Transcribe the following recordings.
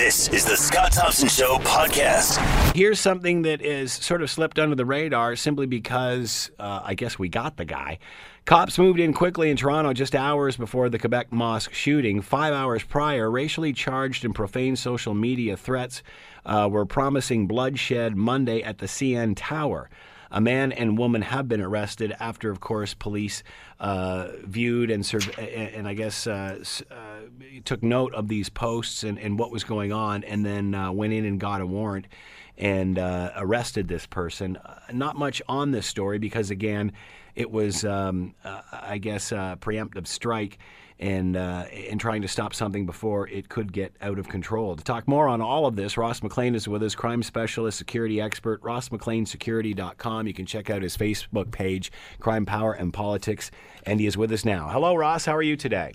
This is the Scott Thompson Show podcast. Here's something that is sort of slipped under the radar simply because uh, I guess we got the guy. Cops moved in quickly in Toronto just hours before the Quebec mosque shooting. Five hours prior, racially charged and profane social media threats uh, were promising bloodshed Monday at the CN Tower. A man and woman have been arrested after, of course, police uh, viewed and, serv- and I guess uh, uh, took note of these posts and, and what was going on, and then uh, went in and got a warrant and uh, arrested this person. Uh, not much on this story because, again, it was, um, I guess, a preemptive strike and uh, and trying to stop something before it could get out of control. To talk more on all of this, Ross McLean is with us, crime specialist, security expert, rossmcleansecurity.com. You can check out his Facebook page, Crime, Power, and Politics, and he is with us now. Hello, Ross. How are you today?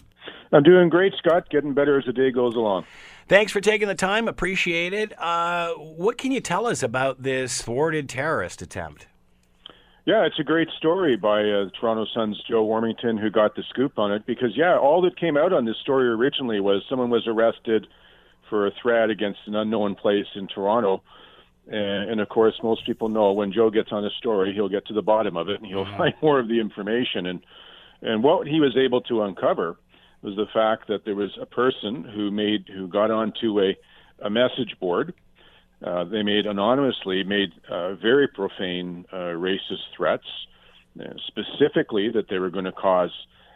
I'm doing great, Scott. Getting better as the day goes along. Thanks for taking the time. Appreciate it. Uh, what can you tell us about this thwarted terrorist attempt? Yeah, it's a great story by uh, Toronto Sun's Joe Warmington, who got the scoop on it. Because yeah, all that came out on this story originally was someone was arrested for a threat against an unknown place in Toronto, and, and of course, most people know when Joe gets on a story, he'll get to the bottom of it and he'll find more of the information. And and what he was able to uncover was the fact that there was a person who made who got onto a a message board uh, they made anonymously made uh, very profane uh, racist threats, uh, specifically that they were going to cause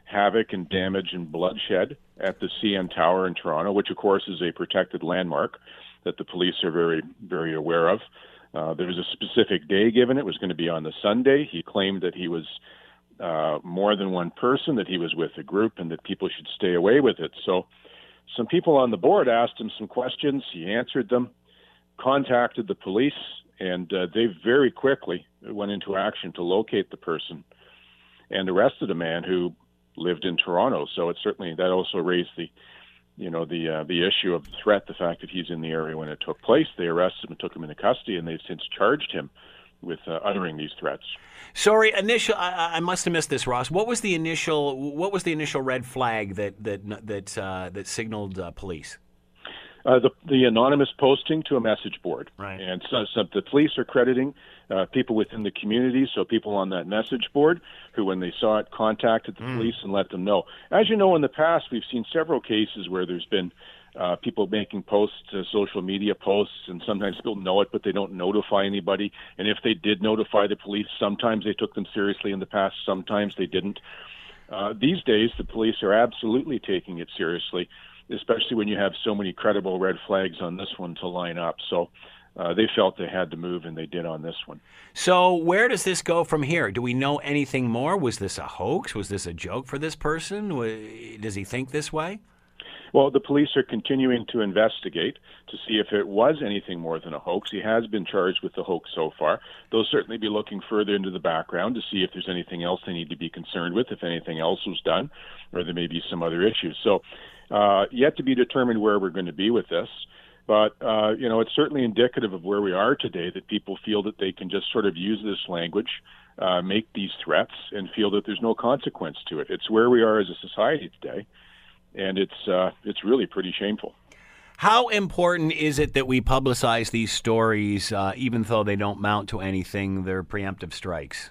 havoc and damage and bloodshed at the CN Tower in Toronto, which of course is a protected landmark that the police are very very aware of. Uh, there was a specific day given; it was going to be on the Sunday. He claimed that he was more than one person, that he was with a group, and that people should stay away with it. So, some people on the board asked him some questions. He answered them contacted the police, and uh, they very quickly went into action to locate the person and arrested a man who lived in Toronto. So it certainly that also raised the, you know, the uh, the issue of the threat, the fact that he's in the area when it took place. They arrested him and took him into custody, and they've since charged him with uh, uttering these threats. Sorry, initial. I, I, must have missed this, Ross. What was the initial? What was the initial red flag that that that uh, that signaled uh, police? Uh, the, the anonymous posting to a message board. Right. And so, so the police are crediting uh, people within the community, so people on that message board who, when they saw it, contacted the mm. police and let them know. As you know, in the past, we've seen several cases where there's been uh, people making posts, uh, social media posts, and sometimes people know it, but they don't notify anybody. And if they did notify the police, sometimes they took them seriously in the past, sometimes they didn't. Uh, these days, the police are absolutely taking it seriously especially when you have so many credible red flags on this one to line up. So uh, they felt they had to move, and they did on this one. So where does this go from here? Do we know anything more? Was this a hoax? Was this a joke for this person? Does he think this way? Well, the police are continuing to investigate to see if it was anything more than a hoax. He has been charged with the hoax so far. They'll certainly be looking further into the background to see if there's anything else they need to be concerned with, if anything else was done, or there may be some other issues. So uh, yet to be determined where we're going to be with this. But uh, you know, it's certainly indicative of where we are today. That people feel that they can just sort of use this language, uh, make these threats, and feel that there's no consequence to it. It's where we are as a society today, and it's uh, it's really pretty shameful. How important is it that we publicize these stories, uh, even though they don't mount to anything? They're preemptive strikes.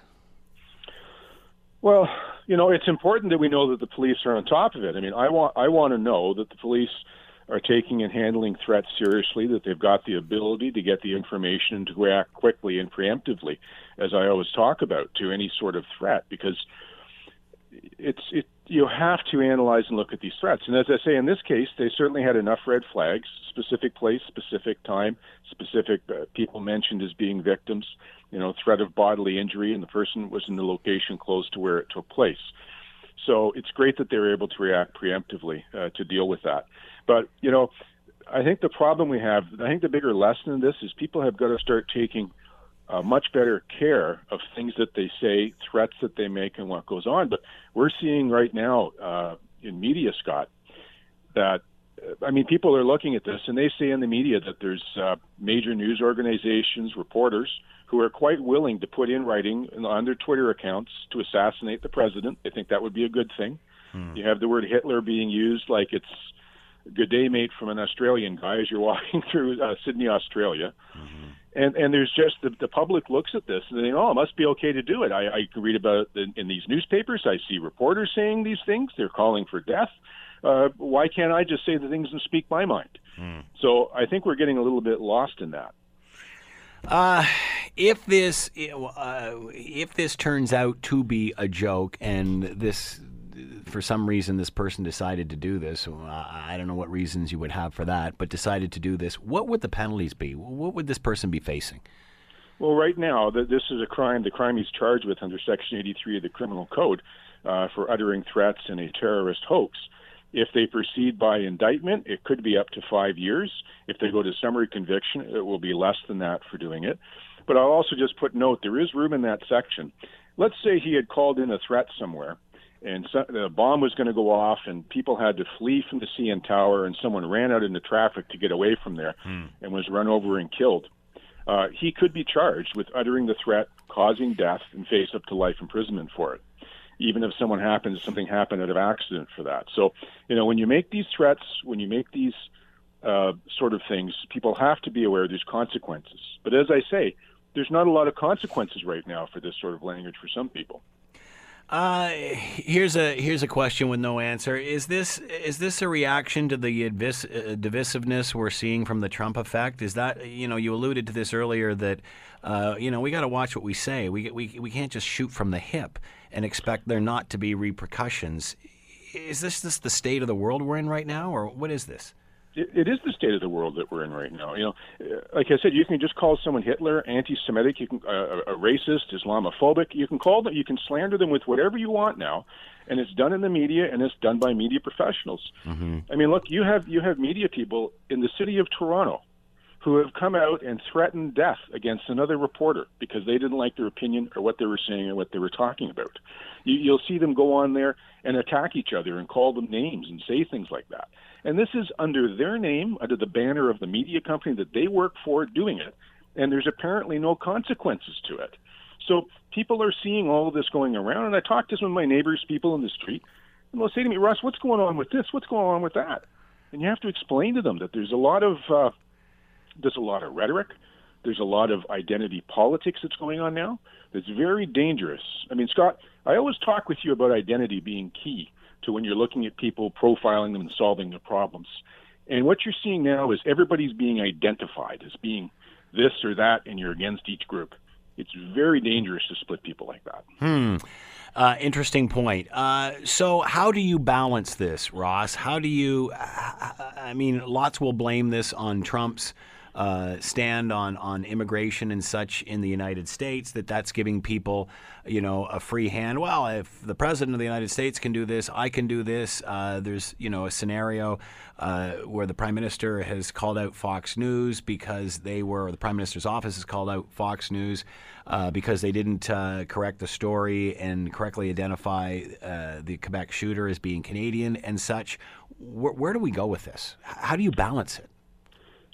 Well, you know, it's important that we know that the police are on top of it. I mean, I want I want to know that the police are taking and handling threats seriously, that they've got the ability to get the information and to react quickly and preemptively, as I always talk about, to any sort of threat, because it's it you have to analyze and look at these threats. And as I say, in this case, they certainly had enough red flags: specific place, specific time, specific uh, people mentioned as being victims you know, threat of bodily injury, and the person was in the location close to where it took place. So it's great that they were able to react preemptively uh, to deal with that. But you know, I think the problem we have, I think the bigger lesson in this is people have got to start taking uh, much better care of things that they say, threats that they make, and what goes on. But we're seeing right now uh, in media, Scott, that uh, I mean, people are looking at this and they say in the media that there's uh, major news organizations, reporters who are quite willing to put in writing on their Twitter accounts to assassinate the president. They think that would be a good thing. Hmm. You have the word Hitler being used like it's "Good day, mate," from an Australian guy as you're walking through uh, Sydney, Australia. Mm-hmm. And and there's just the, the public looks at this and they oh, it must be okay to do it. I, I can read about it in, in these newspapers. I see reporters saying these things. They're calling for death. Uh, why can't I just say the things and speak my mind? Mm. So I think we're getting a little bit lost in that. Uh, if this uh, if this turns out to be a joke and this for some reason this person decided to do this. I don't know what reasons you would have for that, but decided to do this. What would the penalties be? What would this person be facing? Well, right now, this is a crime. The crime he's charged with under Section 83 of the Criminal Code uh, for uttering threats in a terrorist hoax. If they proceed by indictment, it could be up to five years. If they go to summary conviction, it will be less than that for doing it. But I'll also just put note there is room in that section. Let's say he had called in a threat somewhere and so, the bomb was going to go off, and people had to flee from the CN Tower, and someone ran out into traffic to get away from there hmm. and was run over and killed. Uh, he could be charged with uttering the threat, causing death, and face up to life imprisonment for it. Even if someone happens, something happened out of accident for that. So, you know, when you make these threats, when you make these uh, sort of things, people have to be aware there's consequences. But as I say, there's not a lot of consequences right now for this sort of language for some people. Uh, here's a here's a question with no answer. Is this is this a reaction to the divis- uh, divisiveness we're seeing from the Trump effect? Is that you know you alluded to this earlier that uh, you know we got to watch what we say. We we we can't just shoot from the hip and expect there not to be repercussions. Is this this the state of the world we're in right now, or what is this? It, it is the state of the world that we're in right now. You know, uh, like I said, you can just call someone Hitler, anti-Semitic, you can uh, a racist, Islamophobic. You can call them, you can slander them with whatever you want now, and it's done in the media and it's done by media professionals. Mm-hmm. I mean, look, you have you have media people in the city of Toronto who have come out and threatened death against another reporter because they didn't like their opinion or what they were saying or what they were talking about. You, you'll see them go on there and attack each other and call them names and say things like that. And this is under their name, under the banner of the media company that they work for doing it. And there's apparently no consequences to it. So people are seeing all of this going around. And I talk to some of my neighbors, people in the street, and they'll say to me, Russ, what's going on with this? What's going on with that? And you have to explain to them that there's a lot of uh, there's a lot of rhetoric. There's a lot of identity politics that's going on now. That's very dangerous. I mean, Scott, I always talk with you about identity being key to when you're looking at people, profiling them, and solving their problems. And what you're seeing now is everybody's being identified as being this or that, and you're against each group. It's very dangerous to split people like that. Hmm. Uh, interesting point. Uh, so, how do you balance this, Ross? How do you? I mean, lots will blame this on Trump's uh, stand on on immigration and such in the United States that that's giving people, you know, a free hand. Well, if the president of the United States can do this, I can do this. Uh, there's you know a scenario uh, where the prime minister has called out Fox News because they were the prime minister's office has called out Fox News uh, because they didn't uh, correct the story and correctly identify uh, the Quebec shooter as being Canadian and such. Where, where do we go with this? How do you balance it?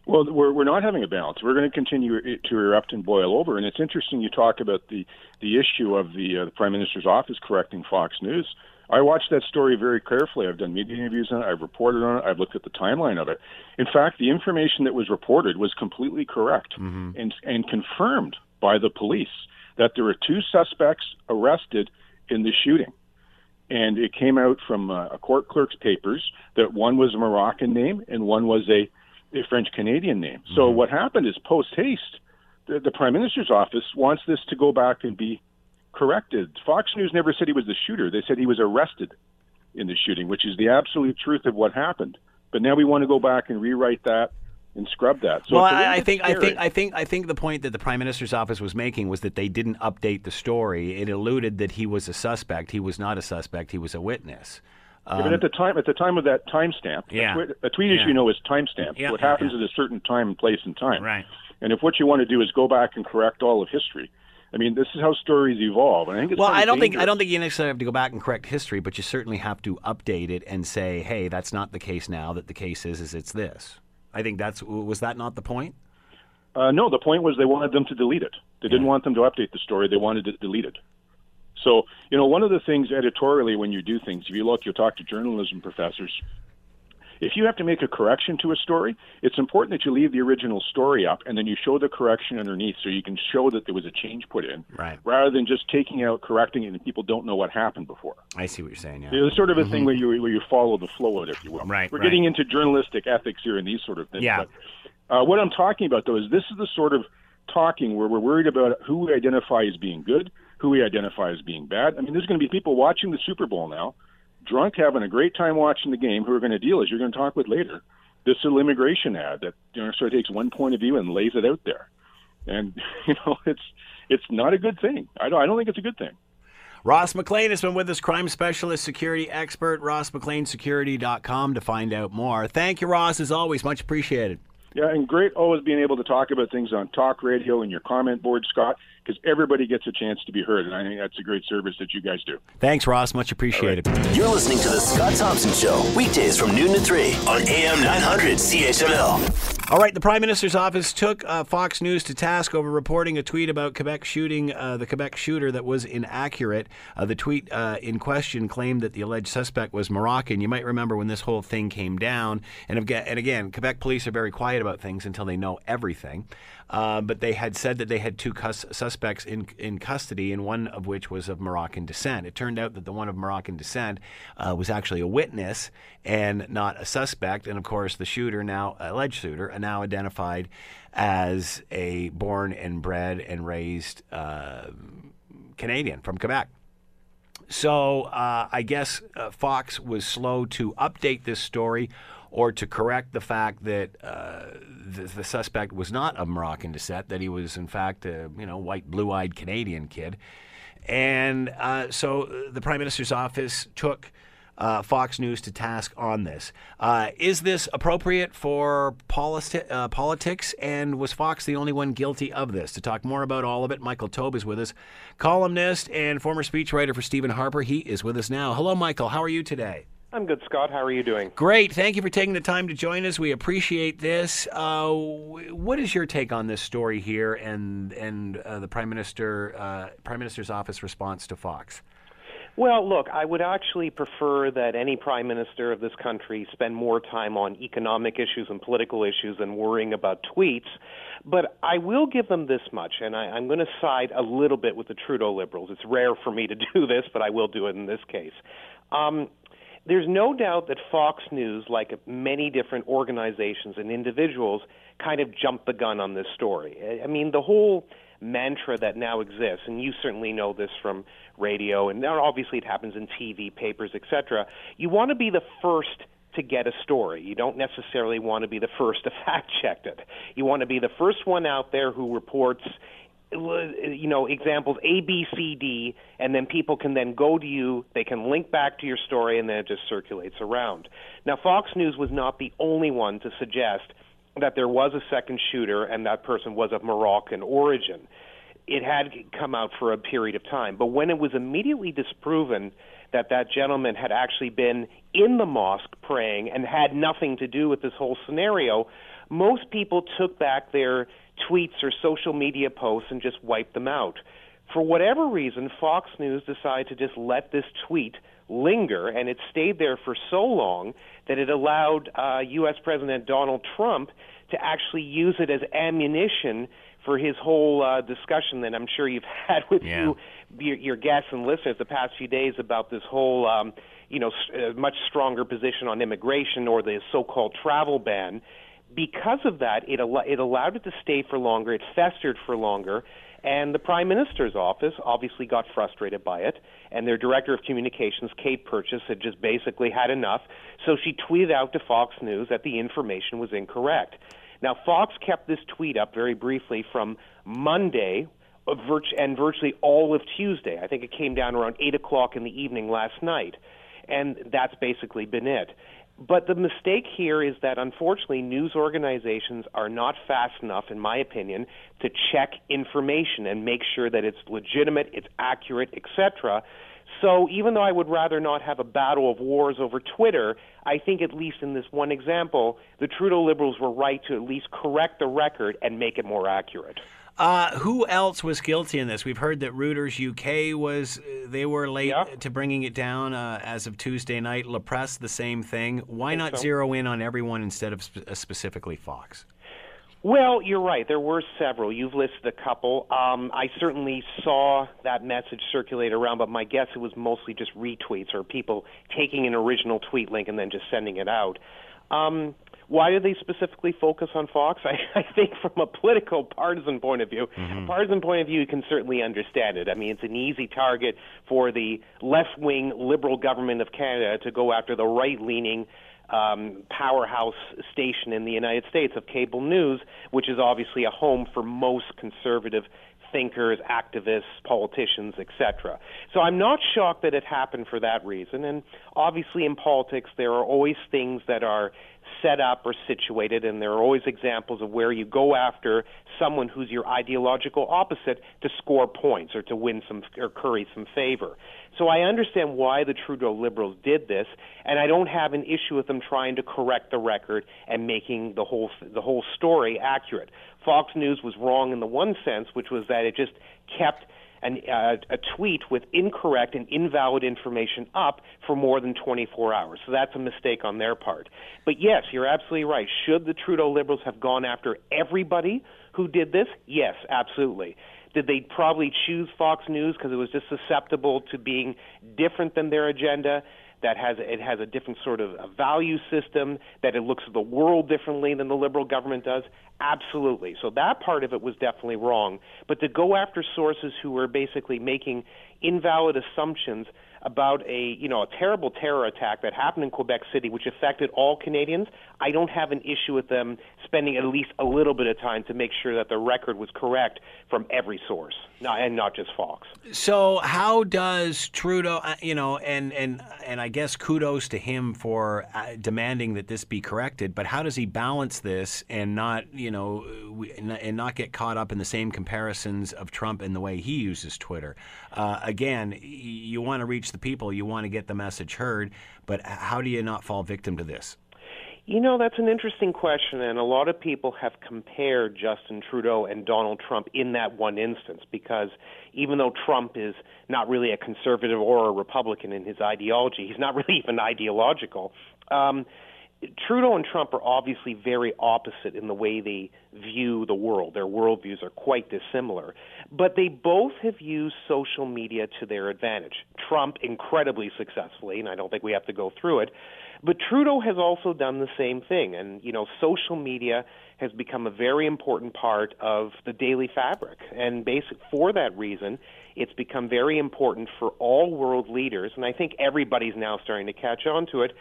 Well, we're we're not having a balance. We're going to continue to erupt and boil over. And it's interesting you talk about the the issue of the, uh, the prime minister's office correcting Fox News. I watched that story very carefully. I've done media interviews on it. I've reported on it. I've looked at the timeline of it. In fact, the information that was reported was completely correct mm-hmm. and and confirmed by the police that there were two suspects arrested in the shooting. And it came out from uh, a court clerk's papers that one was a Moroccan name and one was a a French Canadian name. Mm-hmm. So what happened is post haste, the, the Prime Minister's office wants this to go back and be corrected. Fox News never said he was the shooter. They said he was arrested in the shooting, which is the absolute truth of what happened. But now we want to go back and rewrite that and scrub that. So well, I, I think scary. I think I think I think the point that the prime minister's office was making was that they didn't update the story. It alluded that he was a suspect. He was not a suspect. He was a witness. Um, but at the time, at the time of that timestamp, yeah. a tweet, a tweet yeah. as you know, is timestamped. Yeah. What happens yeah. at a certain time and place and time. Right. And if what you want to do is go back and correct all of history, I mean, this is how stories evolve. And I think it's well, I don't dangerous. think I don't think you necessarily have to go back and correct history, but you certainly have to update it and say, "Hey, that's not the case now. That the case is is it's this." I think that's was that not the point? Uh, no, the point was they wanted them to delete it. They didn't want them to update the story. They wanted it deleted. So, you know, one of the things editorially when you do things, if you look, you'll talk to journalism professors, if you have to make a correction to a story, it's important that you leave the original story up and then you show the correction underneath so you can show that there was a change put in, Right. rather than just taking out, correcting it, and people don't know what happened before. I see what you're saying. Yeah. It's sort of a thing where you where you follow the flow of it, if you will. Mm-hmm. Right, We're right. getting into journalistic ethics here and these sort of things. Yeah. But, uh, what I'm talking about though is this is the sort of talking where we're worried about who we identify as being good, who we identify as being bad. I mean, there's going to be people watching the Super Bowl now, drunk, having a great time watching the game, who are going to deal, as you're going to talk with later, this little immigration ad that you know sort of takes one point of view and lays it out there, and you know it's it's not a good thing. I don't I don't think it's a good thing. Ross McLean has been with us, crime specialist, security expert, rossmcleansecurity.com to find out more. Thank you, Ross, as always. Much appreciated. Yeah, and great always being able to talk about things on talk radio and your comment board, Scott, because everybody gets a chance to be heard, and I think that's a great service that you guys do. Thanks, Ross. Much appreciated. You're listening to The Scott Thompson Show, weekdays from noon to 3 on AM 900 CHML. All right, the Prime Minister's office took uh, Fox News to task over reporting a tweet about Quebec shooting uh, the Quebec shooter that was inaccurate. Uh, the tweet uh, in question claimed that the alleged suspect was Moroccan. You might remember when this whole thing came down, and and again Quebec police are very quiet about things until they know everything. Uh, but they had said that they had two cus- suspects in in custody, and one of which was of Moroccan descent. It turned out that the one of Moroccan descent uh, was actually a witness and not a suspect. And of course, the shooter, now alleged shooter, uh, now identified as a born and bred and raised uh, Canadian from Quebec. So uh, I guess Fox was slow to update this story or to correct the fact that uh, the, the suspect was not of Moroccan descent, that he was in fact a you know white, blue-eyed Canadian kid. And uh, so uh, the Prime Minister's office took uh, Fox News to task on this. Uh, is this appropriate for politi- uh, politics? And was Fox the only one guilty of this? To talk more about all of it, Michael Taube is with us, columnist and former speechwriter for Stephen Harper. He is with us now. Hello, Michael. How are you today? I'm good, Scott. How are you doing? Great. Thank you for taking the time to join us. We appreciate this. Uh, what is your take on this story here and and uh, the Prime Minister uh, Prime Minister's office response to Fox? Well, look, I would actually prefer that any prime minister of this country spend more time on economic issues and political issues than worrying about tweets. But I will give them this much, and I, I'm going to side a little bit with the Trudeau Liberals. It's rare for me to do this, but I will do it in this case. Um, there's no doubt that Fox News, like many different organizations and individuals, kind of jumped the gun on this story. I mean, the whole mantra that now exists, and you certainly know this from radio, and obviously it happens in TV, papers, etc. You want to be the first to get a story. You don't necessarily want to be the first to fact check it. You want to be the first one out there who reports you know examples A B C D and then people can then go to you they can link back to your story and then it just circulates around. Now Fox News was not the only one to suggest that there was a second shooter and that person was of Moroccan origin. It had come out for a period of time but when it was immediately disproven that that gentleman had actually been in the mosque praying and had nothing to do with this whole scenario most people took back their tweets or social media posts and just wiped them out. For whatever reason, Fox News decided to just let this tweet linger, and it stayed there for so long that it allowed uh, U.S. President Donald Trump to actually use it as ammunition for his whole uh, discussion that I'm sure you've had with Yeah. you, your, your guests and listeners the past few days about this whole, um, you know, s- uh, much stronger position on immigration or the so-called travel ban because of that, it, al- it allowed it to stay for longer. It festered for longer. And the Prime Minister's office obviously got frustrated by it. And their Director of Communications, Kate Purchase, had just basically had enough. So she tweeted out to Fox News that the information was incorrect. Now, Fox kept this tweet up very briefly from Monday uh, and virtually all of Tuesday. I think it came down around 8 o'clock in the evening last night. And that's basically been it. But the mistake here is that unfortunately news organizations are not fast enough, in my opinion, to check information and make sure that it's legitimate, it's accurate, etc. So even though I would rather not have a battle of wars over Twitter, I think at least in this one example, the Trudeau Liberals were right to at least correct the record and make it more accurate. Uh, who else was guilty in this? We've heard that Reuters UK was they were late Yeah. to bringing it down uh, as of Tuesday night. La Presse, the same thing. Why not so. zero in on everyone instead of spe- uh, specifically Fox? Well, you're right. There were several. You've listed a couple. Um, I certainly saw that message circulate around, but my guess it was mostly just retweets or people taking an original tweet link and then just sending it out. Um, why do they specifically focus on Fox? I, I think from a political partisan point of view, partisan point of view, you can certainly understand it. I mean, it's an easy target for the left-wing liberal government of Canada to go after the right-leaning um, powerhouse station in the United States of cable news, which is obviously a home for most conservative thinkers, activists, politicians, etc. So I'm not shocked that it happened for that reason. And obviously, in politics, there are always things that are set up or situated, and there are always examples of where you go after someone who's your ideological opposite to score points or to win some or curry some favor. So I understand why the Trudeau Liberals did this, and I don't have an issue with them trying to correct the record and making the whole the whole story accurate. Fox News was wrong in the one sense, which was that it just kept an, uh, a tweet with incorrect and invalid information up for more than 24 hours. So that's a mistake on their part. But yes, you're absolutely right. Should the Trudeau Liberals have gone after everybody who did this? Yes, absolutely. Did they probably choose Fox News because it was just susceptible to being different than their agenda? That has it has a different sort of a value system. That it looks at the world differently than the liberal government does. Absolutely. So that part of it was definitely wrong. But to go after sources who were basically making invalid assumptions about a you know a terrible terror attack that happened in Quebec City, which affected all Canadians, I don't have an issue with them spending at least a little bit of time to make sure that the record was correct from every source, not, and not just Fox. So how does Trudeau, uh, you know, and and and I guess kudos to him for uh, demanding that this be corrected, but how does he balance this and not, you know, and not get caught up in the same comparisons of Trump and the way he uses Twitter? Uh, again, you want to reach the people, you want to get the message heard, but how do you not fall victim to this? You know, that's an interesting question, and a lot of people have compared Justin Trudeau and Donald Trump in that one instance because even though Trump is not really a conservative or a Republican in his ideology, he's not really even ideological. Um, Trudeau and Trump are obviously very opposite in the way they view the world. Their worldviews are quite dissimilar. But they both have used social media to their advantage. Trump incredibly successfully, and I don't think we have to go through it. But Trudeau has also done the same thing. And, you know, social media has become a very important part of the daily fabric. And basic for that reason, it's become very important for all world leaders, and I think everybody's now starting to catch on to it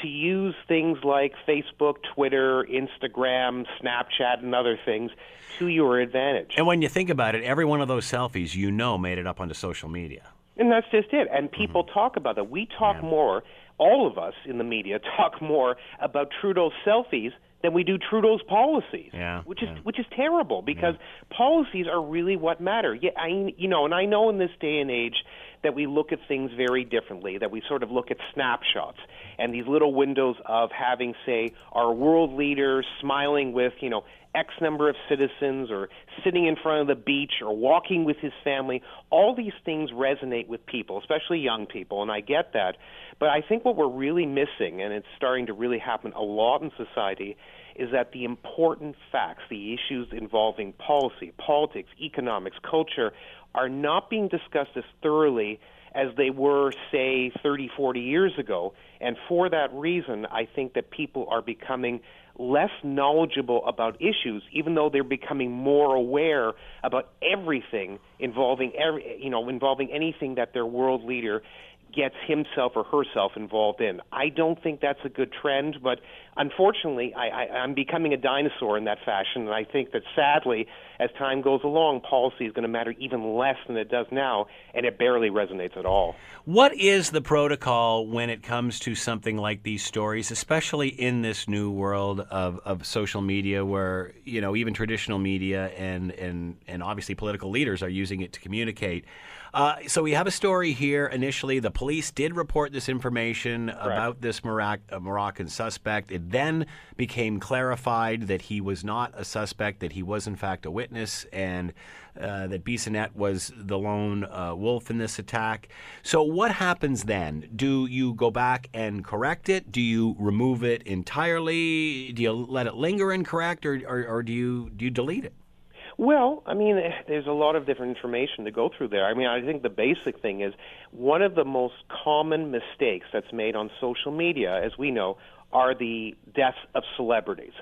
to use things like Facebook, Twitter, Instagram, Snapchat, and other things to your advantage. And when you think about it, every one of those selfies, you know, made it up onto social media. And that's just it. And people mm-hmm. talk about that. We talk more, all of us in the media talk more about Trudeau's selfies than we do Trudeau's policies. Yeah, Which is yeah. which is terrible because policies are really what matter. Yeah, I you know, and I know in this day and age that we look at things very differently, that we sort of look at snapshots and these little windows of having, say, our world leaders smiling with, you know, X number of citizens or sitting in front of the beach or walking with his family. All these things resonate with people, especially young people, and I get that. But I think what we're really missing, and it's starting to really happen a lot in society, is that the important facts, the issues involving policy, politics, economics, culture, are not being discussed as thoroughly as they were, say, 30, 40 years ago. And for that reason, I think that people are becoming less knowledgeable about issues, even though they're becoming more aware about everything involving every, you know, involving anything that their world leader gets himself or herself involved in. I don't think that's a good trend, but unfortunately, I, I, I'm becoming a dinosaur in that fashion, and I think that sadly, as time goes along, policy is going to matter even less than it does now, and it barely resonates at all. What is the protocol when it comes to something like these stories, especially in this new world of, of social media where, you know, even traditional media and, and, and obviously political leaders are using it to communicate? Uh, so we have a story here. Initially, the police did report this information about this Morocc- uh, Moroccan suspect. It then became clarified that he was not a suspect, that he was in fact a witness, and uh, that Bissonnette was the lone uh, wolf in this attack. So what happens then? Do you go back and correct it? Do you remove it entirely? Do you let it linger incorrect, or, or, or do you do you delete it? Well, I mean, there's a lot of different information to go through there. I mean, I think the basic thing is one of the most common mistakes that's made on social media, as we know, are the deaths of celebrities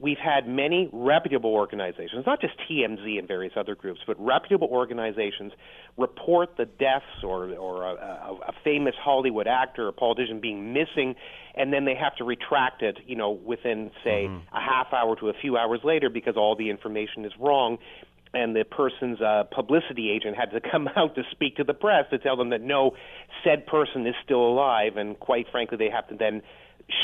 we've had many reputable organizations, not just TMZ and various other groups, but reputable organizations report the deaths or, or a, a, a famous Hollywood actor or politician being missing, and then they have to retract it, you know, within, say, mm-hmm. a half hour to a few hours later because all the information is wrong and the person's uh, publicity agent had to come out to speak to the press to tell them that no, said person is still alive, and quite frankly, they have to then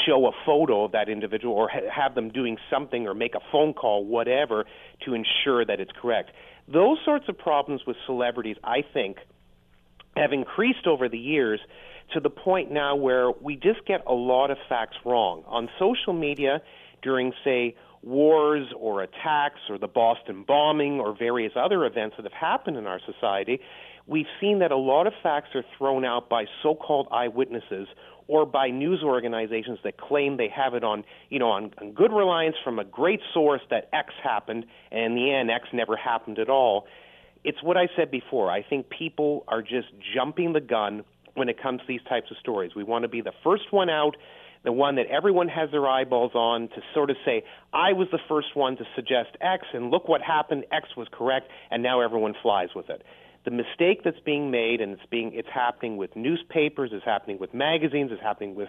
show a photo of that individual or ha- have them doing something or make a phone call, whatever, to ensure that it's correct. Those sorts of problems with celebrities, I think, have increased over the years to the point now where we just get a lot of facts wrong. On social media, during, say, wars or attacks or the Boston bombing or various other events that have happened in our society, we've seen that a lot of facts are thrown out by so called eyewitnesses or by news organizations that claim they have it on, you know, on, on good reliance from a great source that X happened, and in the end, X never happened at all. It's what I said before. I think people are just jumping the gun when it comes to these types of stories. We want to be the first one out, the one that everyone has their eyeballs on to sort of say, I was the first one to suggest X, and look what happened. X was correct, and now everyone flies with it the mistake that's being made, and it's being it's happening with newspapers, it's happening with magazines, it's happening with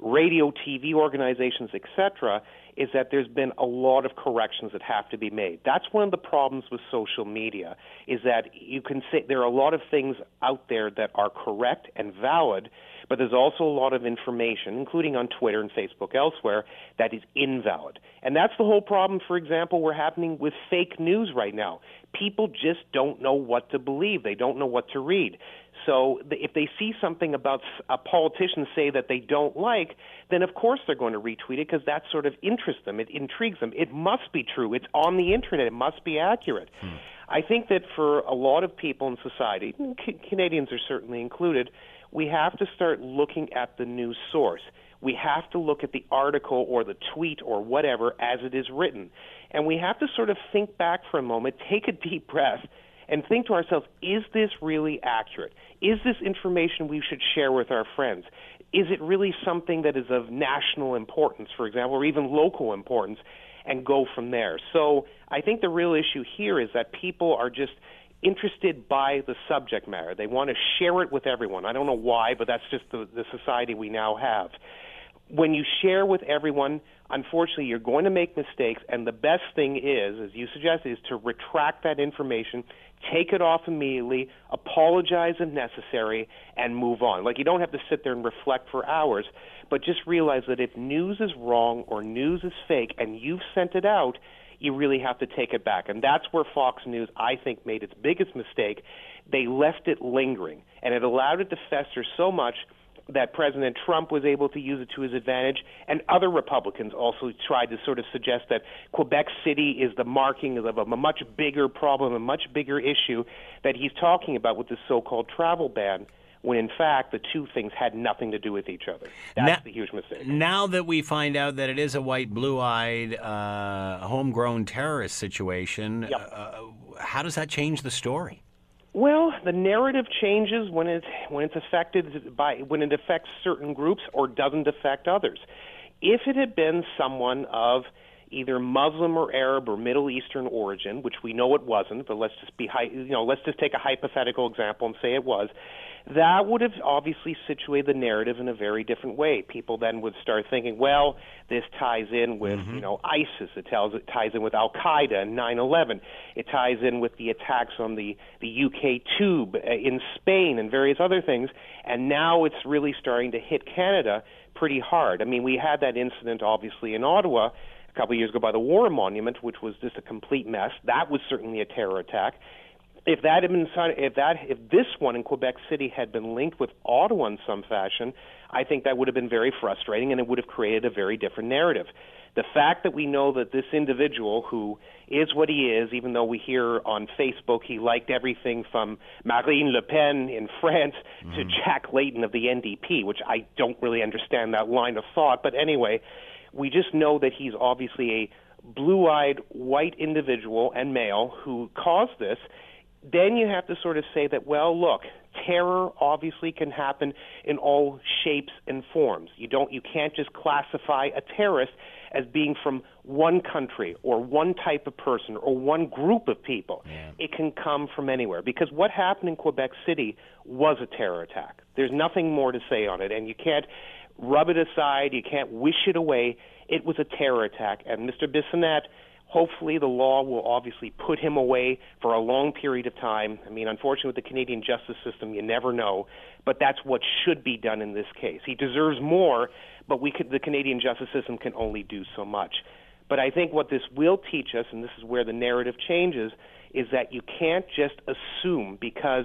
radio, TV organizations, etc., is that there's been a lot of corrections that have to be made. That's one of the problems with social media, is that you can say there are a lot of things out there that are correct and valid, but there's also a lot of information, including on Twitter and Facebook elsewhere, that is invalid. And that's the whole problem, for example, we're happening with fake news right now. People just don't know what to believe. They don't know what to read. So if they see something about a politician say that they don't like, then of course they're going to retweet it because that sort of interests them. It intrigues them. It must be true. It's on the internet. It must be accurate. Hmm. I think that for a lot of people in society, Canadians are certainly included, we have to start looking at the news source. We have to look at the article or the tweet or whatever as it is written. And we have to sort of think back for a moment, take a deep breath, and think to ourselves, is this really accurate? Is this information we should share with our friends? Is it really something that is of national importance, for example, or even local importance, and go from there? So I think the real issue here is that people are just interested by the subject matter. They want to share it with everyone. I don't know why, but that's just the, the society we now have. When you share with everyone, unfortunately, you're going to make mistakes, and the best thing is, as you suggest, is to retract that information, take it off immediately, apologize if necessary, and move on. Like, you don't have to sit there and reflect for hours, but just realize that if news is wrong or news is fake and you've sent it out, you really have to take it back. And that's where Fox News, I think, made its biggest mistake. They left it lingering, and it allowed it to fester so much that President Trump was able to use it to his advantage, and other Republicans also tried to sort of suggest that Quebec City is the marking of a much bigger problem, a much bigger issue that he's talking about with this so called travel ban when in fact the two things had nothing to do with each other. That's now, the huge mistake. Now that we find out that it is a white, blue-eyed, uh, homegrown terrorist situation, yep. uh, how does that change the story? Well, the narrative changes when it when it's affected by when it affects certain groups or doesn't affect others. If it had been someone of either Muslim or Arab or Middle Eastern origin, which we know it wasn't, but let's just be you know let's just take a hypothetical example and say it was that would have obviously situated the narrative in a very different way. People then would start thinking, well, this ties in with mm-hmm. you know ISIS. It tells it ties in with Al Qaeda and 9/11. It ties in with the attacks on the the UK tube uh, in Spain and various other things. And now it's really starting to hit Canada pretty hard. I mean, we had that incident obviously in Ottawa a couple of years ago by the War Monument, which was just a complete mess. That was certainly a terror attack if that had been if that if this one in Quebec City had been linked with Ottawa in some fashion, I think that would have been very frustrating and it would have created a very different narrative. The fact that we know that this individual who is what he is, even though we hear on Facebook he liked everything from Marine Le Pen in France mm. to Jack Layton of the NDP, which I don't really understand that line of thought, but anyway, we just know that he's obviously a blue eyed white individual and male who caused this then you have to sort of say that, well, look, terror obviously can happen in all shapes and forms. You don't, you can't just classify a terrorist as being from one country or one type of person or one group of people. Yeah. It can come from anywhere because what happened in Quebec City was a terror attack. There's nothing more to say on it, and you can't rub it aside. You can't wish it away. It was a terror attack, and Mr. Bissonnette Hopefully, the law will obviously put him away for a long period of time. I mean, unfortunately, with the Canadian justice system, you never know, but that's what should be done in this case. He deserves more, but we could, the Canadian justice system can only do so much. But I think what this will teach us, and this is where the narrative changes, is that you can't just assume because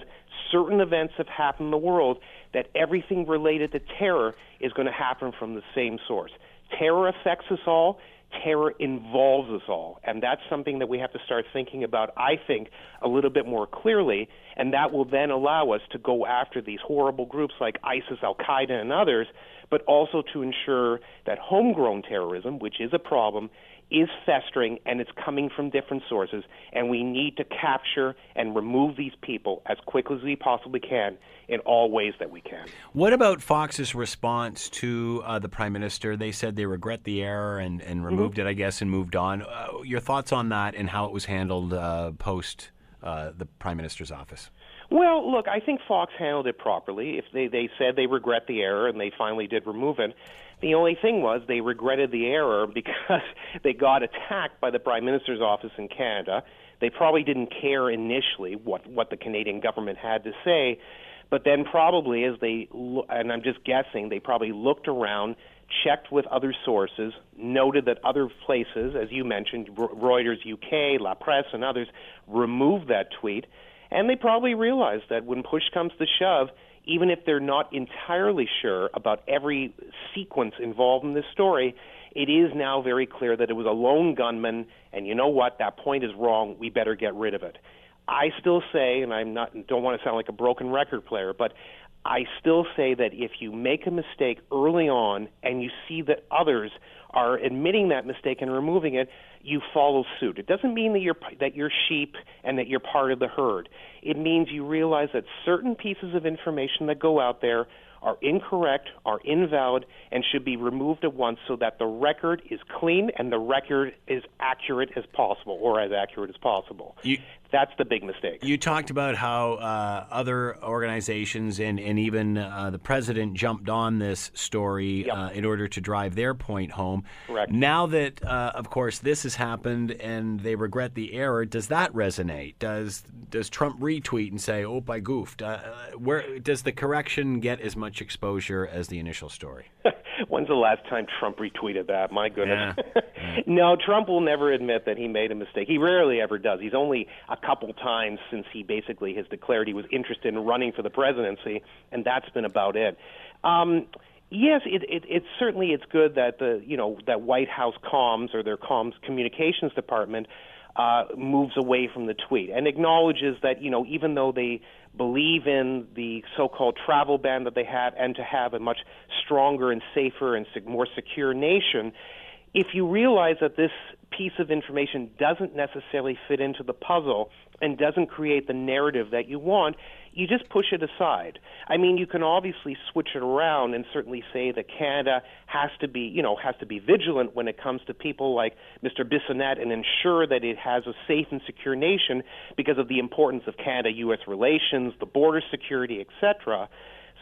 certain events have happened in the world that everything related to terror is going to happen from the same source. Terror affects us all terror involves us all. And that's something that we have to start thinking about, I think, a little bit more clearly. And that will then allow us to go after these horrible groups like ISIS, Al Qaeda, and others, but also to ensure that homegrown terrorism, which is a problem, is festering and it's coming from different sources, and we need to capture and remove these people as quickly as we possibly can in all ways that we can. What about Fox's response to uh, the Prime Minister? They said they regret the error and, and removed mm-hmm. it, I guess, and moved on. Uh, your thoughts on that and how it was handled uh, post uh, the Prime Minister's office? Well, look, I think Fox handled it properly. If they, they said they regret the error and they finally did remove it, the only thing was they regretted the error because they got attacked by the Prime Minister's office in Canada. They probably didn't care initially what, what the Canadian government had to say, but then probably as they, and I'm just guessing, they probably looked around, checked with other sources, noted that other places, as you mentioned, Reuters UK, La Presse, and others, removed that tweet, and they probably realized that when push comes to shove, even if they're not entirely sure about every sequence involved in this story, it is now very clear that it was a lone gunman, and you know what? That point is wrong. We better get rid of it. I still say, and I'm not don't want to sound like a broken record player, but I still say that if you make a mistake early on and you see that others are admitting that mistake and removing it, you follow suit. It doesn't mean that you're that you're sheep and that you're part of the herd. It means you realize that certain pieces of information that go out there are incorrect, are invalid, and should be removed at once so that the record is clean and the record is accurate as possible, or as accurate as possible. You, that's the big mistake. You talked about how uh, other organizations and, and even uh, the president jumped on this story yep. uh, in order to drive their point home. Correct. Now that, uh, of course, this has happened and they regret the error, does that resonate? Does does Trump retweet and say, "Oh, I goofed"? Uh, where does the correction get as much exposure as the initial story? When's the last time Trump retweeted that? My goodness. Yeah. no, Trump will never admit that he made a mistake. He rarely ever does. He's only a couple times since he basically has declared he was interested in running for the presidency, and that's been about it. Um, Yes, it, it, it certainly it's good that the you know that White House comms or their comms communications department uh, moves away from the tweet and acknowledges that you know even though they believe in the so-called travel ban that they have and to have a much stronger and safer and more secure nation, if you realize that this piece of information doesn't necessarily fit into the puzzle and doesn't create the narrative that you want, you just push it aside. I mean, you can obviously switch it around and certainly say that Canada has to be, you know, has to be vigilant when it comes to people like Mr. Bissonnette and ensure that it has a safe and secure nation because of the importance of Canada-U.S. relations, the border security, etc.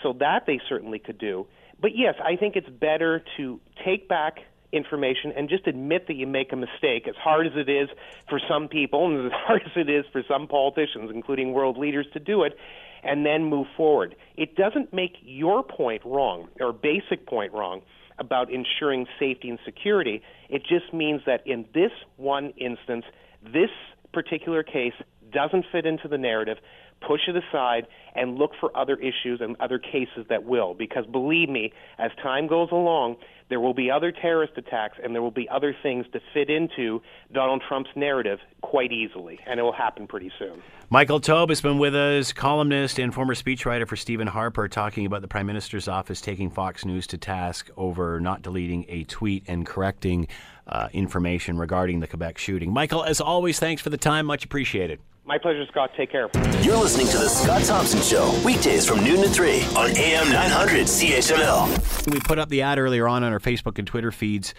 So that they certainly could do. But yes, I think it's better to take back information and just admit that you make a mistake, as hard as it is for some people and as hard as it is for some politicians, including world leaders, to do it, and then move forward. It doesn't make your point wrong or basic point wrong about ensuring safety and security. It just means that in this one instance, this particular case doesn't fit into the narrative, push it aside and look for other issues and other cases that will. Because believe me, as time goes along, there will be other terrorist attacks and there will be other things to fit into Donald Trump's narrative quite easily, and it will happen pretty soon. Michael Taube has been with us, columnist and former speechwriter for Stephen Harper, talking about the Prime Minister's office taking Fox News to task over not deleting a tweet and correcting uh, information regarding the Quebec shooting. Michael, as always, thanks for the time. Much appreciated. My pleasure, Scott. Take care. You're listening to The Scott Thompson Show, weekdays from noon to 3 on AM 900 CHML. We put up the ad earlier on on our Facebook and Twitter feeds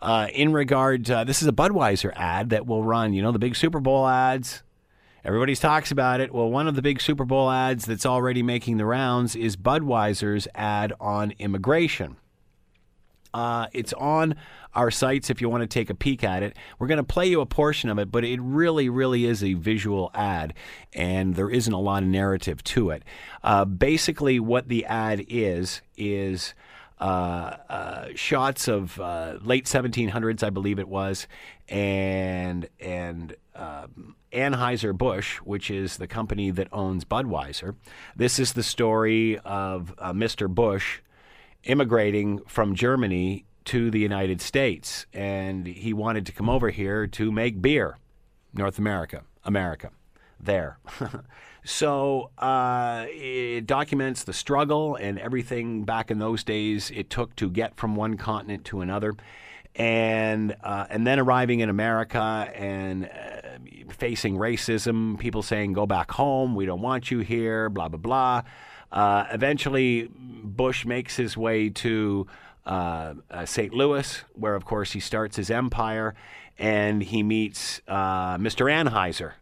uh, in regard, uh, this is a Budweiser ad that will run, you know, the big Super Bowl ads. Everybody talks about it. Well, one of the big Super Bowl ads that's already making the rounds is Budweiser's ad on immigration. Uh, it's on our sites if you want to take a peek at it. We're going to play you a portion of it, but it really, really is a visual ad, and there isn't a lot of narrative to it. Uh, basically, what the ad is, is. Uh, uh, shots of uh, late 1700s, I believe it was, and and um, Anheuser Busch, which is the company that owns Budweiser. This is the story of uh, Mr. Busch immigrating from Germany to the United States, and he wanted to come over here to make beer, North America, America, there. so uh, it documents the struggle and everything back in those days it took to get from one continent to another. And uh, and then arriving in America and uh, facing racism, people saying "Go back home, we don't want you here," blah blah blah. Uh, eventually, Busch makes his way to uh, uh, St. Louis, where, of course, he starts his empire, and he meets uh, Mr. Anheuser.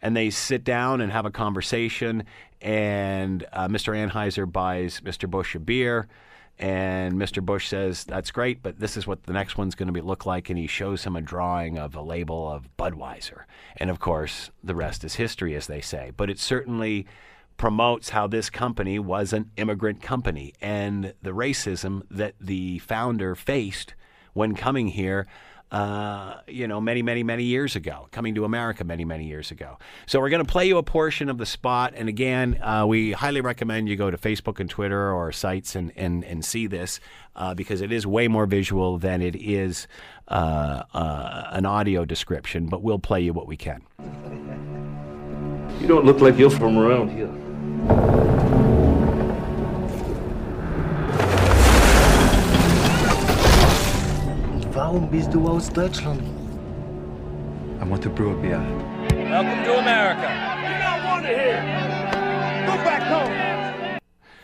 And they sit down and have a conversation, and uh, Mr. Anheuser buys Mr. Busch a beer. And Mr. Busch says, That's great, but this is what the next one's going to be, look like. And he shows him a drawing of a label of Budweiser. And of course, the rest is history, as they say. But it certainly promotes how this company was an immigrant company and the racism that the founder faced when coming here. Uh, you know, many, many, many years ago, coming to America many, many years ago. So we're going to play you a portion of the spot. And again, uh, we highly recommend you go to Facebook and Twitter or sites and, and, and see this uh, because it is way more visual than it is uh, uh, an audio description. But we'll play you what we can. You don't look like you're from around here. Warum bist du aus Deutschland? I want to brew a beer. Welcome to America. You're not want wanted here. Go back home.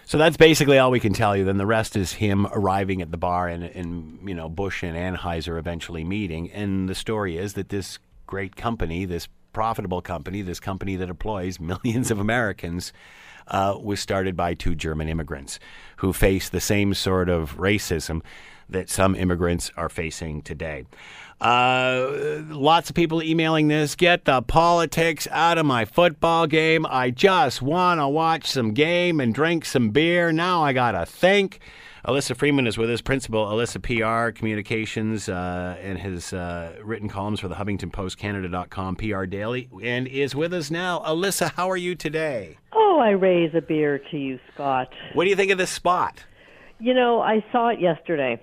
So that's basically all we can tell you. Then the rest is him arriving at the bar and, and you know Busch and Anheuser eventually meeting. And the story is that this great company, this profitable company, this company that employs millions of Americans, uh, was started by two German immigrants who face the same sort of racism that some immigrants are facing today. Uh, lots of people emailing this. Get the politics out of my football game. I just want to watch some game and drink some beer. Now I got to think. Alyssa Freeman is with us, principal Alyssa PR Communications, uh, and has uh, written columns for the Huffington Post, Canada.com, PR Daily, and is with us now. Alyssa, how are you today? Oh, I raise a beer to you, Scott. What do you think of this spot? You know, I saw it yesterday.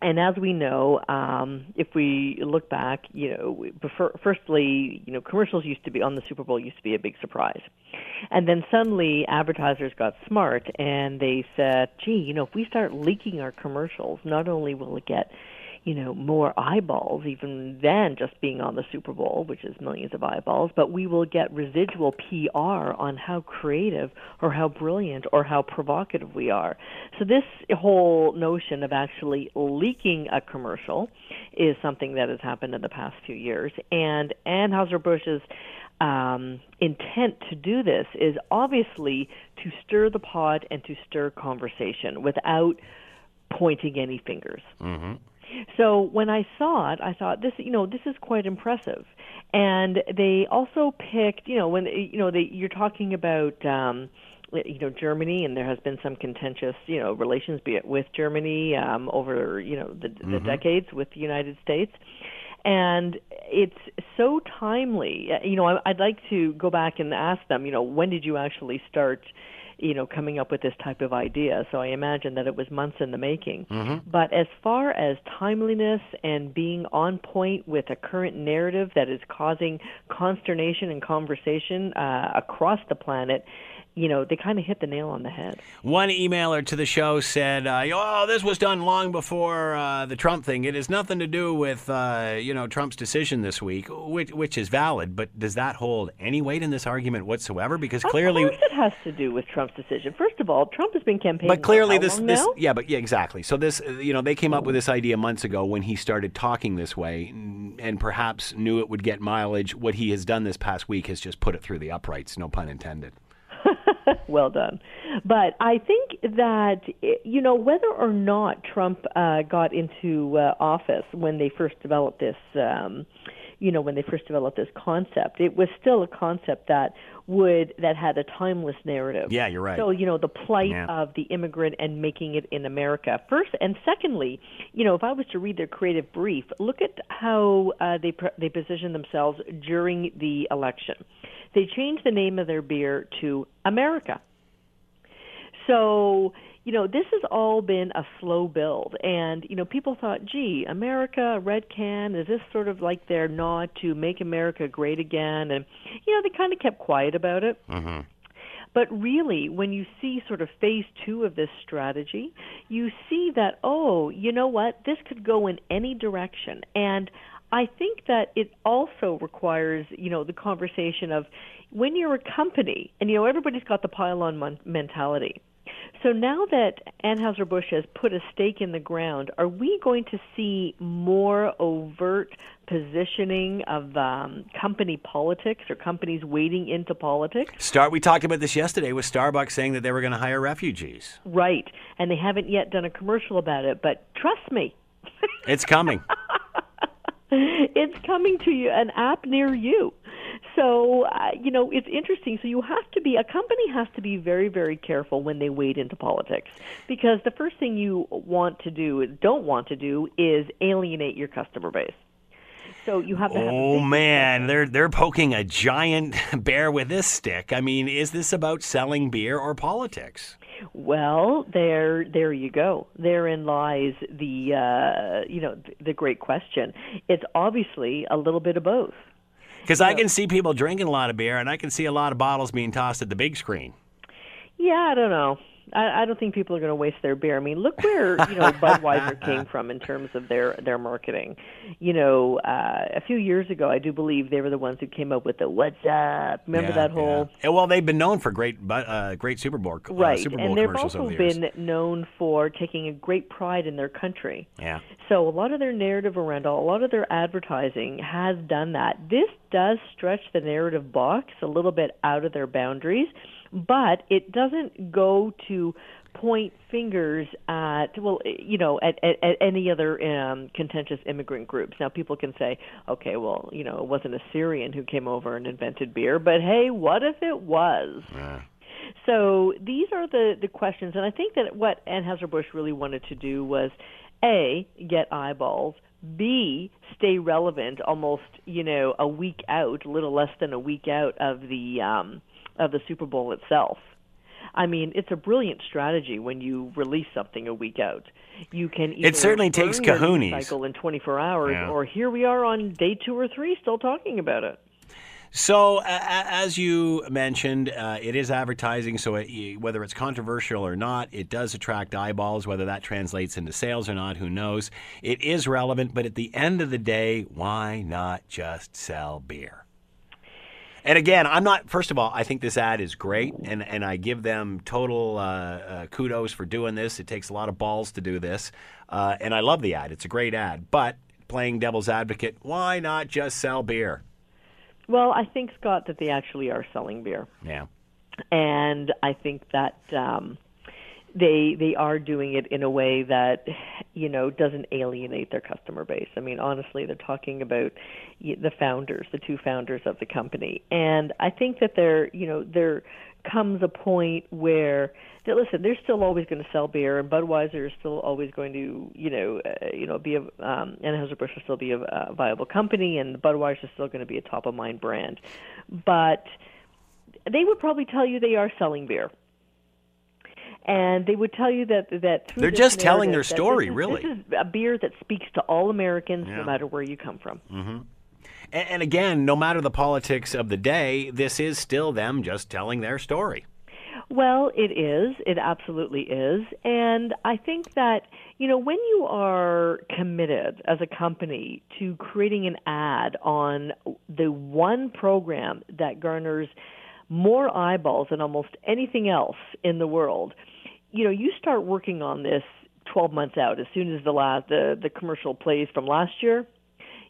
And as we know, um, if we look back, you know, prefer, firstly, you know, commercials used to be on the Super Bowl used to be a big surprise, and then suddenly advertisers got smart and they said, "Gee, you know, if we start leaking our commercials, not only will it get you know, more eyeballs even than just being on the Super Bowl, which is millions of eyeballs, but we will get residual PR on how creative or how brilliant or how provocative we are. So this whole notion of actually leaking a commercial is something that has happened in the past few years. And Anheuser-Busch's um, intent to do this is obviously to stir the pot and to stir conversation without pointing any fingers. Mm-hmm. So when I saw it, I thought this, you know, this is quite impressive. And they also picked, you know, when you know they you're talking about um you know Germany, and there has been some contentious, you know, relations be it with Germany um, over you know the, the Mhm. decades with the United States, and it's so timely. You know, I, I'd like to go back and ask them. You know, when did you actually start? You know, coming up with this type of idea. So I imagine that it was months in the making. Mm-hmm. But as far as timeliness and being on point with a current narrative that is causing consternation and conversation uh, across the planet, you know, they kind of hit the nail on the head. One emailer to the show said, uh, "Oh, this was done long before uh, the Trump thing. It has nothing to do with uh, you know Trump's decision this week, which, which is valid. But does that hold any weight in this argument whatsoever? Because clearly, of course it has to do with Trump's decision. First of all, Trump has been campaigning. But clearly, this this yeah, but yeah, exactly. So this you know they came up with this idea months ago when he started talking this way, and perhaps knew it would get mileage. What he has done this past week has just put it through the uprights. No pun intended. Well done. But I think that, you know, whether or not Trump uh, got into uh, office when they first developed this, um, you know, when they first developed this concept, it was still a concept that would that had a timeless narrative. Yeah, you're right. So you know the plight Yeah. of the immigrant and making it in America first, and secondly, you know if I was to read their creative brief, look at how uh, they they position themselves during the election. They changed the name of their beer to America. So, you know, this has all been a slow build. And, you know, people thought, gee, America, red can, is this sort of like their nod to make America great again? And, you know, they kind of kept quiet about it. Mm-hmm. But really, when you see sort of phase two of this strategy, you see that, oh, you know what? This could go in any direction. And I think that it also requires, you know, the conversation of when you're a company, and, you know, everybody's got the pile on mon- mentality. So now that Anheuser-Busch has put a stake in the ground, are we going to see more overt positioning of um, company politics or companies wading into politics? Start. We talked about this yesterday with Starbucks saying that they were going to hire refugees. Right. And they haven't yet done a commercial about it, but trust me, It's coming. it's coming to you, an app near you. So, uh, you know, it's interesting. So, you have to be, a company has to be very, very careful when they wade into politics because the first thing you want to do, don't want to do, is alienate your customer base. So, you have to have. Oh man, they're they're poking a giant bear with this stick. I mean, is this about selling beer or politics? Well, there, there you go. Therein lies the, uh, you know, the great question. It's obviously a little bit of both. Because I can see people drinking a lot of beer, and I can see a lot of bottles being tossed at the big screen. Yeah, I don't know. I, I don't think people are going to waste their beer. I mean, look where you know Budweiser came from in terms of their their marketing. You know, uh, a few years ago, I do believe they were the ones who came up with the "What's up." Remember Yeah, that whole yeah. Well, they've been known for great, uh, great Super Bowl, uh, right? Super Bowl and they've commercials also over the years. been known for taking a great pride in their country. Yeah. So a lot of their narrative around a lot of their advertising has done that. This does stretch the narrative box a little bit out of their boundaries, but it doesn't go to point fingers at well you know at, at, at any other um, contentious immigrant groups. Now people can say okay well you know it wasn't a syrian who came over and invented beer but hey what if it was? So these are the, the questions, and I think that what Anheuser-Busch really wanted to do was, A, get eyeballs, B, stay relevant almost, you know, a week out, a little less than a week out of the, um, of the Super Bowl itself. I mean, it's a brilliant strategy when you release something a week out. You can either certainly takes burn your news kahunas. cycle in 24 hours, Yeah. or here we are on day two or three still talking about it. So, a- as you mentioned, uh, it is advertising. So, it, whether it's controversial or not, it does attract eyeballs. Whether that translates into sales or not, who knows? It is relevant, but at the end of the day, why not just sell beer? And again, I'm not. First of all, I think this ad is great, and, and I give them total uh, uh, kudos for doing this. It takes a lot of balls to do this, uh, and I love the ad. It's a great ad. But playing devil's advocate, why not just sell beer? Well, I think, Scott, that they actually are selling beer. Yeah. and I think that um, they they are doing it in a way that you know doesn't alienate their customer base. I mean, honestly, they're talking about the founders, the two founders of the company, and I think that there you know there comes a point where that listen, they're still always going to sell beer, and Budweiser is still always going to you know uh, you know be a um, Anheuser Busch will still be a, a viable company, and Budweiser is still going to be a top of mind brand, but they would probably tell you they are selling beer and they would tell you that that they're just telling their story. This is, really, this is a beer that speaks to all Americans, Yeah. no matter where you come from. hmm And, and again, no matter the politics of the day, this is still them just telling their story. Well, it is. It absolutely is. And I think that, you know, when you are committed as a company to creating an ad on the one program that garners more eyeballs than almost anything else in the world, you know, you start working on this 12 months out. As soon as the last the, the commercial plays from last year,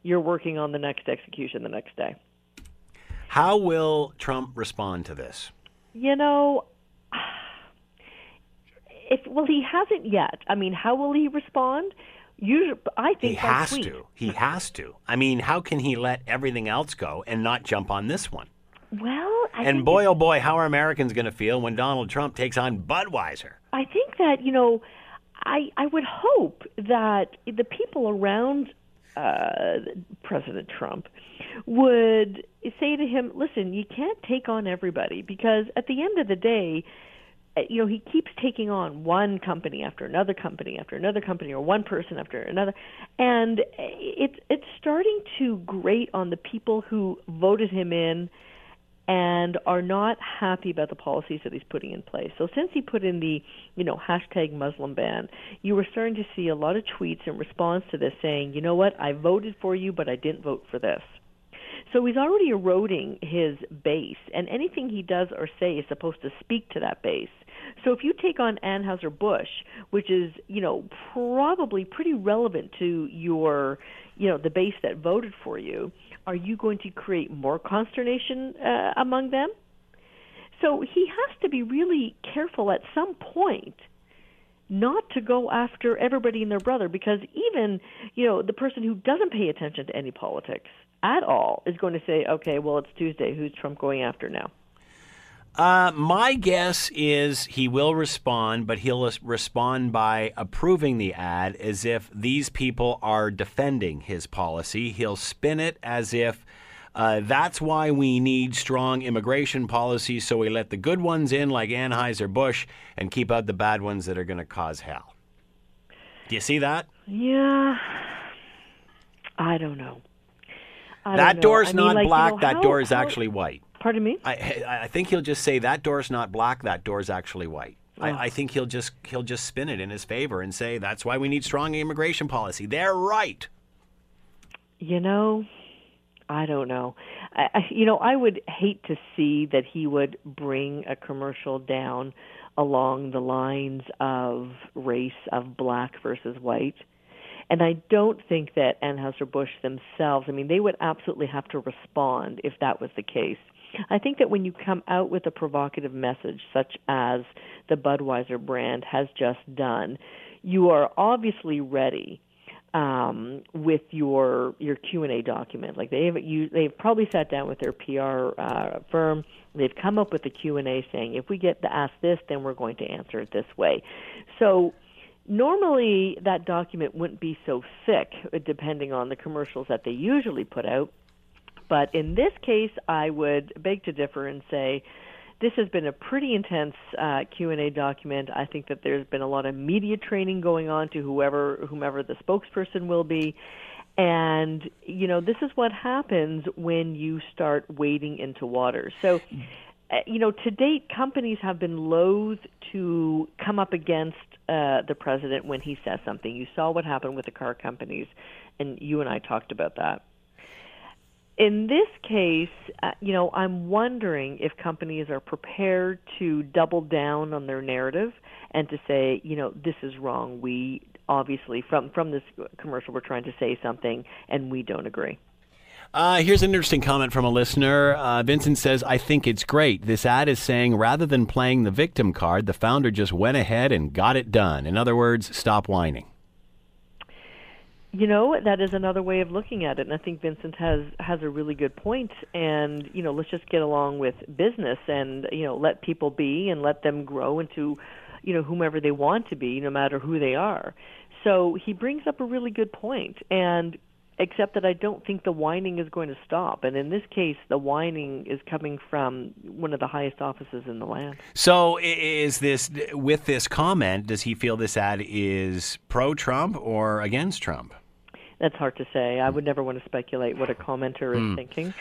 you're working on the next execution the next day. How will Trump respond to this? You know, if well, he hasn't yet. I mean, how will he respond? Usually, I think He has to. He has to. I mean, how can he let everything else go and not jump on this one? Well, I and boy, oh boy, how are Americans going to feel when Donald Trump takes on Budweiser? I think that you know, I I would hope that the people around uh, President Trump would say to him, "Listen, you can't take on everybody because at the end of the day." uh, You know, he keeps taking on one company after another company after another company, or one person after another, and it's it's starting to grate on the people who voted him in and are not happy about the policies that he's putting in place. So since he put in the, you know, hashtag Muslim ban, you were starting to see a lot of tweets in response to this saying, you know what, I voted for you, but I didn't vote for this. So he's already eroding his base, and anything he does or say is supposed to speak to that base. So if you take on Anheuser-Busch, which is, you know, probably pretty relevant to your, you know, the base that voted for you, are you going to create more consternation uh, among them? So he has to be really careful at some point not to go after everybody and their brother because even, you know, the person who doesn't pay attention to any politics at all is going to say, okay, well, it's Tuesday. Who's Trump going after now? Uh, my guess is he will respond, but he'll respond by approving the ad as if these people are defending his policy. He'll spin it as if uh, that's why we need strong immigration policies, so we let the good ones in, like Anheuser-Busch, and keep out the bad ones that are going to cause hell. Do you see that? Yeah, I don't know. I that don't know. door's I mean, not like, you black. know, that how- door is how- actually white. Pardon me? I, I think he'll just say that door's not black. That door's actually white. Oh. I, I think he'll just he'll just spin it in his favor and say that's why we need strong immigration policy. They're right. You know, I don't know. I, I, you know, I would hate to see that he would bring a commercial down along the lines of race of black versus white. And I don't think that Anheuser-Busch themselves, I mean, they would absolutely have to respond if that was the case. I think that when you come out with a provocative message, such as the Budweiser brand has just done, you are obviously ready um, with your your Q and A document. Like they have you, they've probably sat down with their PR uh, firm. They've come up with a Q and A saying, if we get to ask this, then we're going to answer it this way. So normally that document wouldn't be so thick, depending on the commercials that they usually put out. But in this case, I would beg to differ and say this has been a pretty intense uh, Q&A document. I think that there's been a lot of media training going on to whoever whomever the spokesperson will be. And you know, this is what happens when you start wading into water. So uh, you know, to date, companies have been loath to come up against uh, the president when he says something. You saw what happened with the car companies, and you and I talked about that. In this case, uh, you know, I'm wondering if companies are prepared to double down on their narrative and to say, you know, this is wrong. We obviously from from this commercial we're trying to say something and we don't agree. Uh, here's an interesting comment from a listener. Uh, Vincent says, I think it's great. This ad is saying rather than playing the victim card, the founder just went ahead and got it done. In other words, stop whining. You know, that is another way of looking at it, and I think Vincent has has a really good point. And you know, let's just get along with business, and you know, let people be, and let them grow into, you know, whomever they want to be, no matter who they are. So he brings up a really good point, and except that I don't think the whining is going to stop. And in this case, the whining is coming from one of the highest offices in the land. So, is this with this comment? Does he feel this ad is pro-Trump or against Trump? That's hard to say. I would never want to speculate what a commenter is Hmm. thinking.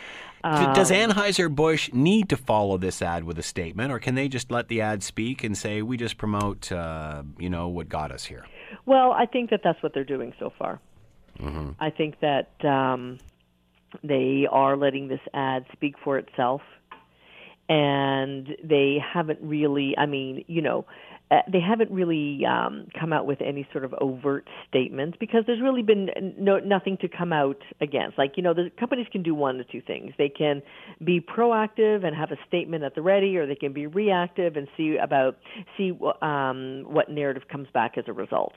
Does Um, Anheuser-Busch need to follow this ad with a statement, or can they just let the ad speak and say, we just promote, uh, you know, what got us here? Well, I think that that's what they're doing so far. Mm-hmm. I think that um, they are letting this ad speak for itself, and they haven't really. I mean, you know, uh, they haven't really um, come out with any sort of overt statements because there's really been no nothing to come out against. Like you know, the companies can do one of two things: they can be proactive and have a statement at the ready, or they can be reactive and see about see um, what narrative comes back as a result.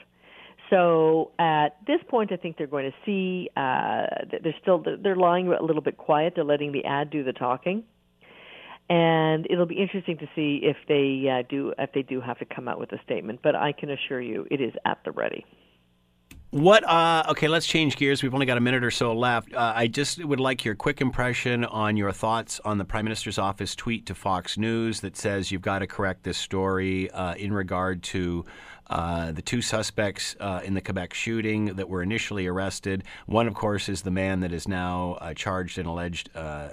So at this point, I think they're going to see. Uh, they're still they're lying a little bit quiet. They're letting the ad do the talking, and it'll be interesting to see if they uh, do if they do have to come out with a statement. But I can assure you, it is at the ready. What? Uh, okay, let's change gears. We've only got a minute or so left. Uh, I just would like your quick impression on your thoughts on the Prime Minister's office tweet to Fox News that says you've got to correct this story uh, in regard to uh, the two suspects uh, in the Quebec shooting that were initially arrested. One, of course, is the man that is now uh, charged and alleged uh,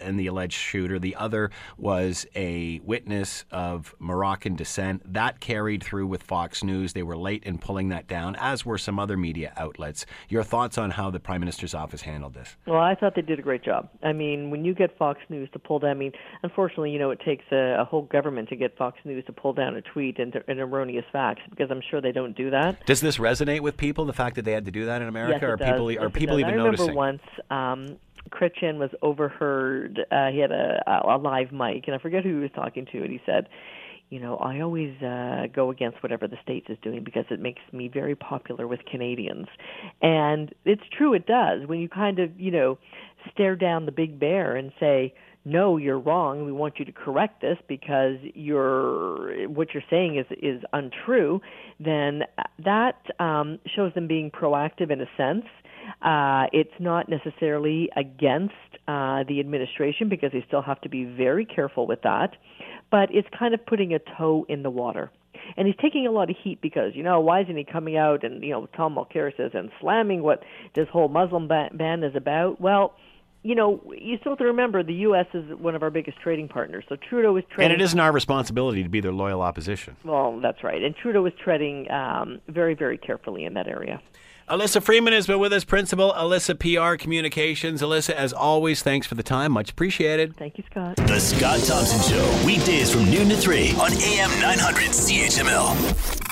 and the alleged shooter. The other was a witness of Moroccan descent. That carried through with Fox News. They were late in pulling that down, as were some other media outlets. Your thoughts on how the Prime Minister's office handled this? Well, I thought they did a great job. I mean, when you get Fox News to pull down, I mean, unfortunately, you know, it takes a, a whole government to get Fox News to pull down a tweet and, and erroneous facts because I'm sure they don't do that. Does this resonate with people? The fact that they had to do that in America, yes, are does. people Yes, are it people even I remember noticing? once um, Chrétien was overheard. Uh, he had a, a live mic, and I forget who he was talking to, and he said, "You know, I always uh, go against whatever the states is doing because it makes me very popular with Canadians." And it's true, it does. When you kind of, you know, stare down the big bear and say. No, you're wrong. We want you to correct this because you're what you're saying is is untrue. Then that um, shows them being proactive in a sense. Uh, it's not necessarily against uh, the administration because they still have to be very careful with that, but it's kind of putting a toe in the water. And he's taking a lot of heat because, you know, why isn't he coming out and, you know, Tom Mulcair says, and slamming what this whole Muslim ban, ban is about? Well, you know, you still have to remember the U.S. is one of our biggest trading partners. So Trudeau is trading. And it isn't our responsibility to be their loyal opposition. Well, that's right. And Trudeau is treading um, very, very carefully in that area. Alyssa Freeman has been with us, Principal Alyssa PR Communications. Alyssa, as always, thanks for the time. Much appreciated. Thank you, Scott. The Scott Thompson Show, weekdays from noon to 3 on AM 900 CHML.